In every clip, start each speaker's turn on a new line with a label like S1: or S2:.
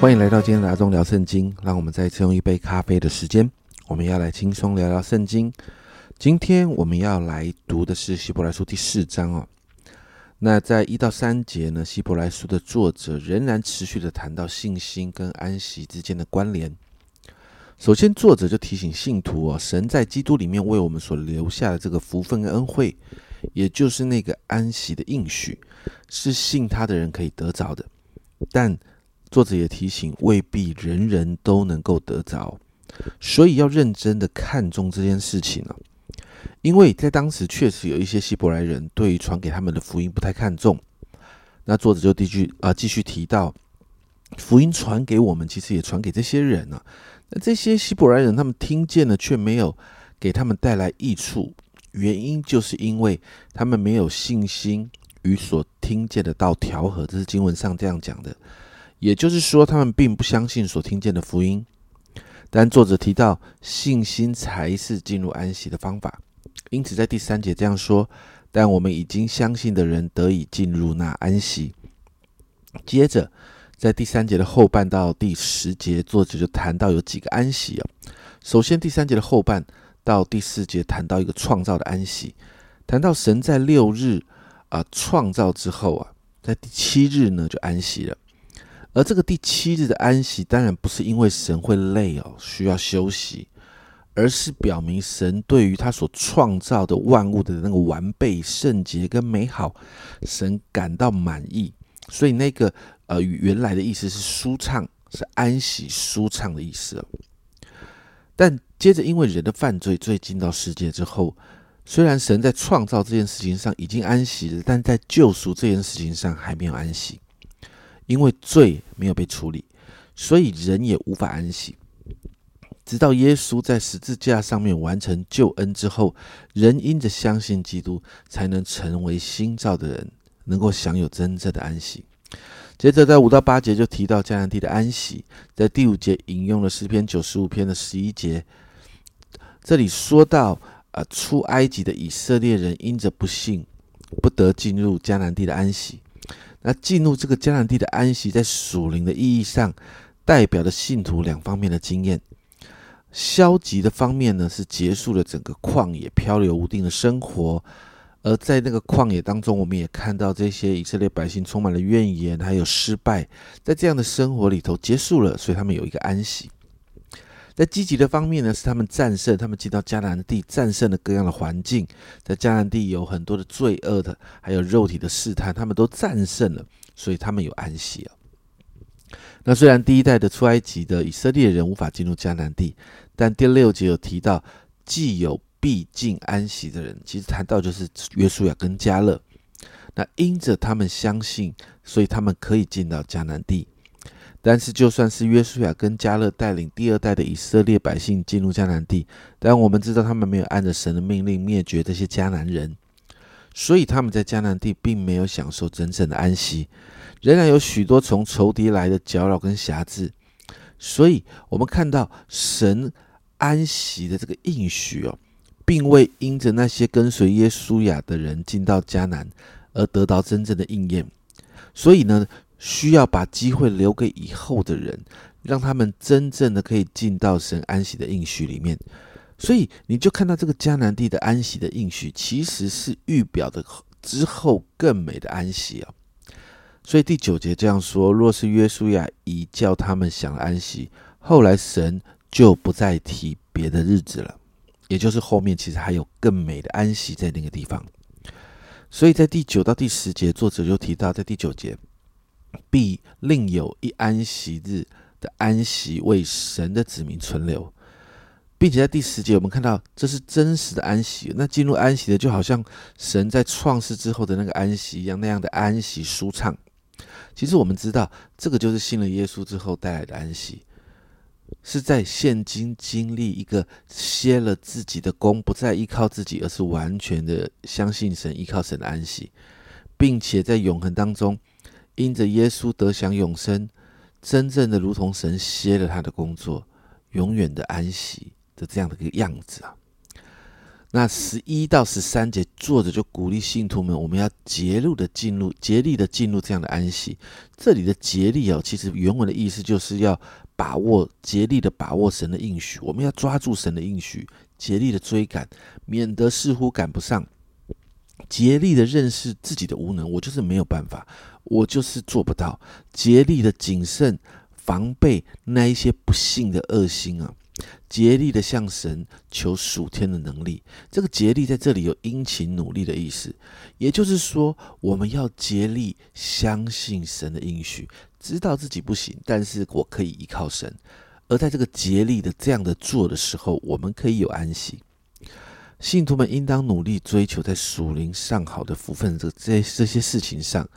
S1: 欢迎来到今天的阿忠聊圣经。让我们再次用一杯咖啡的时间，我们要来轻松聊聊圣经。今天我们要来读的是希伯来书第四章哦。那在一到三节呢，希伯来书的作者仍然持续的谈到信心跟安息之间的关联。首先，作者就提醒信徒哦，神在基督里面为我们所留下的这个福分跟恩惠，也就是那个安息的应许，是信他的人可以得着的。但作者也提醒，未必人人都能够得着，所以要认真的看重这件事情了。因为在当时确实有一些希伯来人对于传给他们的福音不太看重。那作者就继续啊继续提到，福音传给我们，其实也传给这些人啊。那这些希伯来人他们听见了，却没有给他们带来益处，原因就是因为他们没有信心与所听见的道调和。这是经文上这样讲的。也就是说，他们并不相信所听见的福音。但作者提到，信心才是进入安息的方法。因此，在第三节这样说：“但我们已经相信的人得以进入那安息。”接着，在第三节的后半到第十节，作者就谈到有几个安息啊。首先，第三节的后半到第四节谈到一个创造的安息，谈到神在六日啊创造之后啊，在第七日呢就安息了。而这个第七日的安息，当然不是因为神会累哦，需要休息，而是表明神对于他所创造的万物的那个完备、圣洁跟美好，神感到满意。所以那个呃，原来的意思是舒畅，是安息、舒畅的意思。但接着因为人的犯罪，罪进到世界之后，虽然神在创造这件事情上已经安息了，但在救赎这件事情上还没有安息。因为罪没有被处理，所以人也无法安息。直到耶稣在十字架上面完成救恩之后，人因着相信基督，才能成为新造的人，能够享有真正的安息。接着在五到八节就提到迦南地的安息，在第五节引用了诗篇九十五篇的十一节，这里说到啊，出埃及的以色列人因着不幸，不得进入迦南地的安息。那进入这个迦南地的安息，在属灵的意义上，代表的信徒两方面的经验。消极的方面呢，是结束了整个旷野漂流无定的生活；而在那个旷野当中，我们也看到这些以色列百姓充满了怨言，还有失败，在这样的生活里头结束了，所以他们有一个安息。在积极的方面呢，是他们战胜，他们进到迦南地，战胜了各样的环境。在迦南地有很多的罪恶的，还有肉体的试探，他们都战胜了，所以他们有安息啊。那虽然第一代的出埃及的以色列人无法进入迦南地，但第六节有提到，既有必进安息的人，其实谈到就是约书亚跟加勒。那因着他们相信，所以他们可以进到迦南地。但是，就算是约书亚跟加勒带领第二代的以色列百姓进入迦南地，但我们知道他们没有按着神的命令灭绝这些迦南人，所以他们在迦南地并没有享受真正的安息，仍然有许多从仇敌来的搅扰跟辖制。所以，我们看到神安息的这个应许哦，并未因着那些跟随耶稣亚的人进到迦南而得到真正的应验。所以呢？需要把机会留给以后的人，让他们真正的可以进到神安息的应许里面。所以你就看到这个迦南地的安息的应许，其实是预表的之后更美的安息啊。所以第九节这样说：若是约书亚已叫他们享安息，后来神就不再提别的日子了。也就是后面其实还有更美的安息在那个地方。所以在第九到第十节，作者就提到，在第九节。必另有一安息日的安息为神的子民存留，并且在第十节我们看到这是真实的安息。那进入安息的就好像神在创世之后的那个安息一样，那样的安息舒畅。其实我们知道，这个就是信了耶稣之后带来的安息，是在现今经历一个歇了自己的功，不再依靠自己，而是完全的相信神、依靠神的安息，并且在永恒当中。因着耶稣得享永生，真正的如同神歇了他的工作，永远的安息的这样的一个样子啊。那十一到十三节，作者就鼓励信徒们，我们要竭力的进入，竭力的进入这样的安息。这里的竭力哦，其实原文的意思就是要把握，竭力的把握神的应许。我们要抓住神的应许，竭力的追赶，免得似乎赶不上。竭力的认识自己的无能，我就是没有办法，我就是做不到。竭力的谨慎防备那一些不幸的恶心啊。竭力的向神求属天的能力，这个竭力在这里有殷勤努力的意思，也就是说，我们要竭力相信神的应许，知道自己不行，但是我可以依靠神。而在这个竭力的这样的做的时候，我们可以有安息。信徒们应当努力追求在属灵上好的福分，这这这些事情上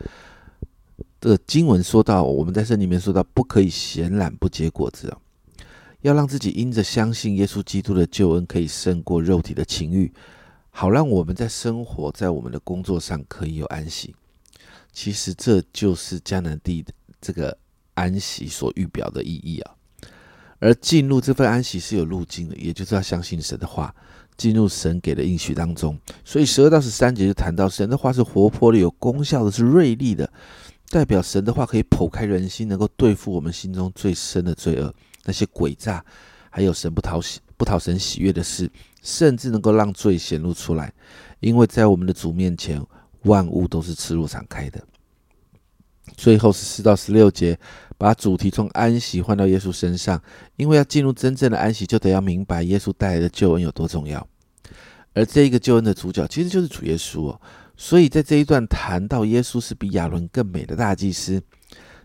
S1: 的经文说到，我们在圣经里面说到，不可以闲懒不结果子啊。要让自己因着相信耶稣基督的救恩，可以胜过肉体的情欲，好让我们在生活在我们的工作上可以有安息。其实这就是迦南地的这个安息所预表的意义啊。而进入这份安息是有路径的，也就是要相信神的话，进入神给的应许当中。所以十二到十三节就谈到神的话是活泼的、有功效的、是锐利的，代表神的话可以剖开人心，能够对付我们心中最深的罪恶。那些诡诈，还有神不讨喜、不讨神喜悦的事，甚至能够让罪显露出来。因为在我们的主面前，万物都是赤露敞开的。最后是四到十六节，把主题从安息换到耶稣身上。因为要进入真正的安息，就得要明白耶稣带来的救恩有多重要。而这个救恩的主角，其实就是主耶稣哦。所以在这一段谈到耶稣是比亚伦更美的大祭司，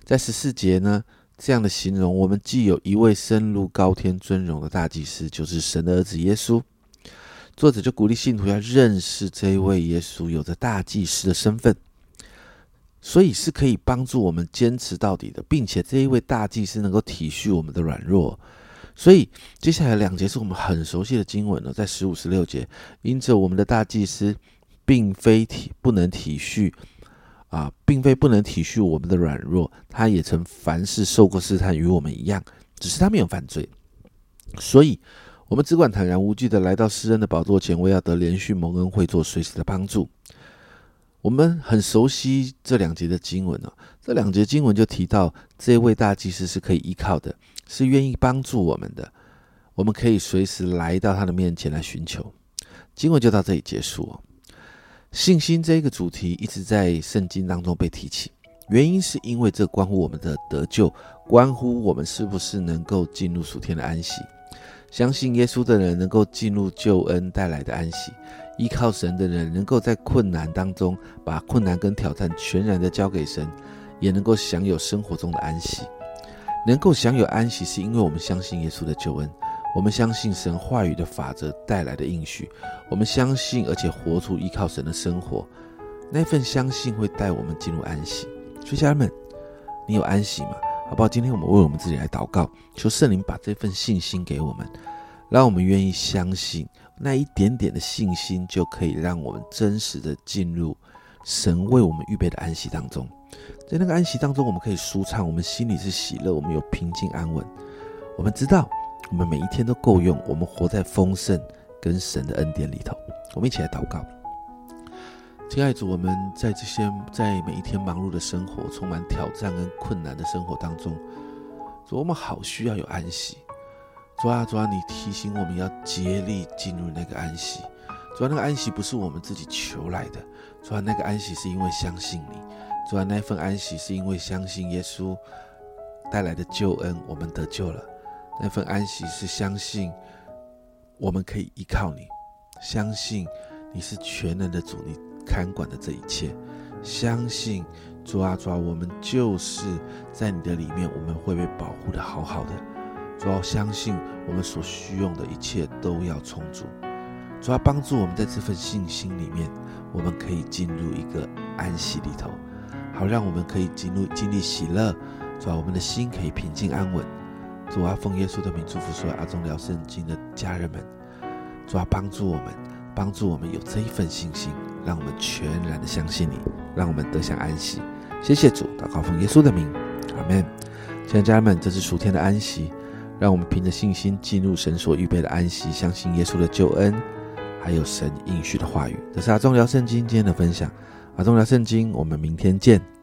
S1: 在十四节呢。这样的形容，我们既有一位深入高天尊荣的大祭司，就是神的儿子耶稣。作者就鼓励信徒要认识这一位耶稣，有着大祭司的身份，所以是可以帮助我们坚持到底的，并且这一位大祭司能够体恤我们的软弱。所以接下来两节是我们很熟悉的经文了，在十五、十六节，因着我们的大祭司并非体不能体恤。啊，并非不能体恤我们的软弱，他也曾凡事受过试探，与我们一样，只是他没有犯罪。所以，我们只管坦然无惧的来到施恩的宝座前，为要得连续蒙恩会做随时的帮助。我们很熟悉这两节的经文哦，这两节经文就提到这位大祭司是可以依靠的，是愿意帮助我们的，我们可以随时来到他的面前来寻求。经文就到这里结束哦。信心这个主题一直在圣经当中被提起，原因是因为这关乎我们的得救，关乎我们是不是能够进入属天的安息。相信耶稣的人能够进入救恩带来的安息，依靠神的人能够在困难当中把困难跟挑战全然的交给神，也能够享有生活中的安息。能够享有安息，是因为我们相信耶稣的救恩。我们相信神话语的法则带来的应许，我们相信而且活出依靠神的生活，那份相信会带我们进入安息。所以家人们，你有安息吗？好不好？今天我们为我们自己来祷告，求圣灵把这份信心给我们，让我们愿意相信那一点点的信心，就可以让我们真实的进入神为我们预备的安息当中。在那个安息当中，我们可以舒畅，我们心里是喜乐，我们有平静安稳，我们知道。我们每一天都够用，我们活在丰盛跟神的恩典里头。我们一起来祷告，亲爱的主，我们在这些在每一天忙碌的生活、充满挑战跟困难的生活当中，主，我们好需要有安息。主啊，主啊，你提醒我们要竭力进入那个安息。主啊，那个安息不是我们自己求来的。主啊，那个安息是因为相信你。主啊，那份安息是因为相信耶稣带来的救恩，我们得救了。那份安息是相信我们可以依靠你，相信你是全能的主，你看管的这一切，相信主啊主啊，我们就是在你的里面，我们会被保护的好好的。主要相信我们所需用的一切都要充足。主要帮助我们在这份信心里面，我们可以进入一个安息里头，好让我们可以进入经历喜乐。主要我们的心可以平静安稳。主啊，奉耶稣的名祝福所有阿忠聊圣经的家人们。主要，帮助我们，帮助我们有这一份信心，让我们全然的相信你，让我们得享安息。谢谢主，祷告奉耶稣的名，阿门。亲爱的家人们，这是属天的安息，让我们凭着信心进入神所预备的安息，相信耶稣的救恩，还有神应许的话语。这是阿忠聊圣经今天的分享，阿忠聊圣经，我们明天见。